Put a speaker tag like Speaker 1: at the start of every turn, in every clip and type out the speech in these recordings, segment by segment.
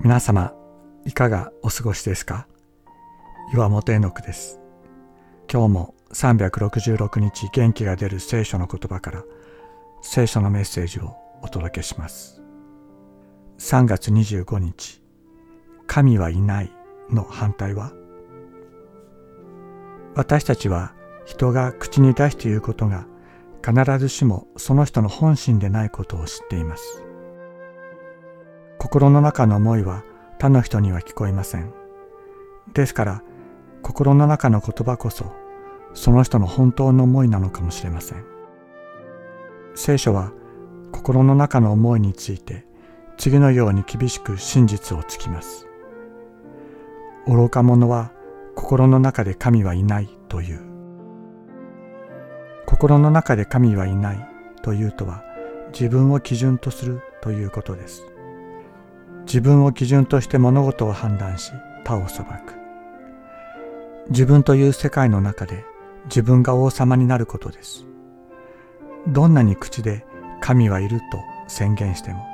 Speaker 1: 皆様いかがお過ごしですか？岩本絵の句です。今日も366日元気が出る聖書の言葉から聖書のメッセージをお届けします。3月25日神はいないの反対は？私たちは人が口に出して言うことが必ずしもその人の本心でないことを知っています。心の中の思いは他の人には聞こえません。ですから心の中の言葉こそその人の本当の思いなのかもしれません。聖書は心の中の思いについて次のように厳しく真実をつきます。愚か者は心の中で神はいないという。心の中で神はいないというとは自分を基準とするということです。自分を基準として物事を判断し他を裁く。自分という世界の中で自分が王様になることです。どんなに口で神はいると宣言しても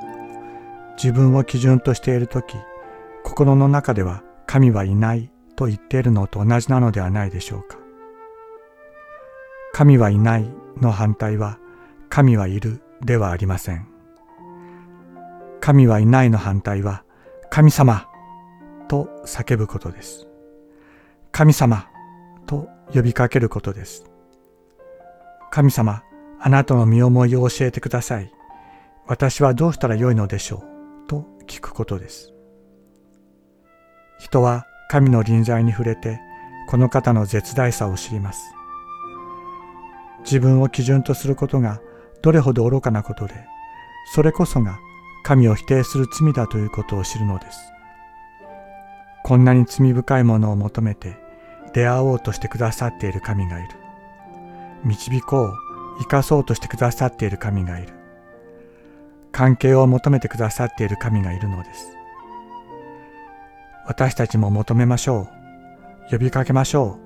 Speaker 1: 自分を基準としている時心の中では神はいないと言っているのと同じなのではないでしょうか。神はいないの反対は神はいるではありません。神はいないの反対は神様と叫ぶことです。神様と呼びかけることです。神様、あなたの身思いを教えてください。私はどうしたらよいのでしょう？と聞くことです。人は神の臨在に触れてこの方の絶大さを知ります。自分を基準とすることがどれほど愚かなことで、それこそが神を否定する罪だということを知るのです。こんなに罪深いものを求めて出会おうとしてくださっている神がいる。導こう、生かそうとしてくださっている神がいる。関係を求めてくださっている神がいるのです。私たちも求めましょう。呼びかけましょ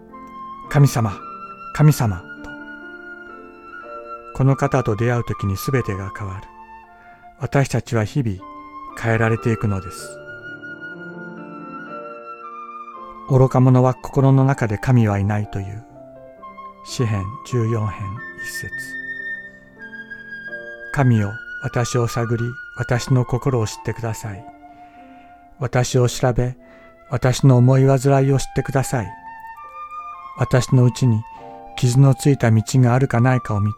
Speaker 1: う。神様、神様と。この方と出会う時に全てが変わる。私たちは日々変えられていくのです。愚か者は心の中で神はいないという。詩編14編一節神よ、私を探り、私の心を知ってください。私を調べ、私の思い煩いを知ってください。私のうちに傷のついた道があるかないかを見て、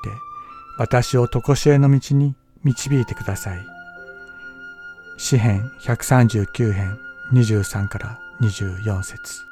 Speaker 1: 私を常しえの道に導いてください。詩編139編23から24節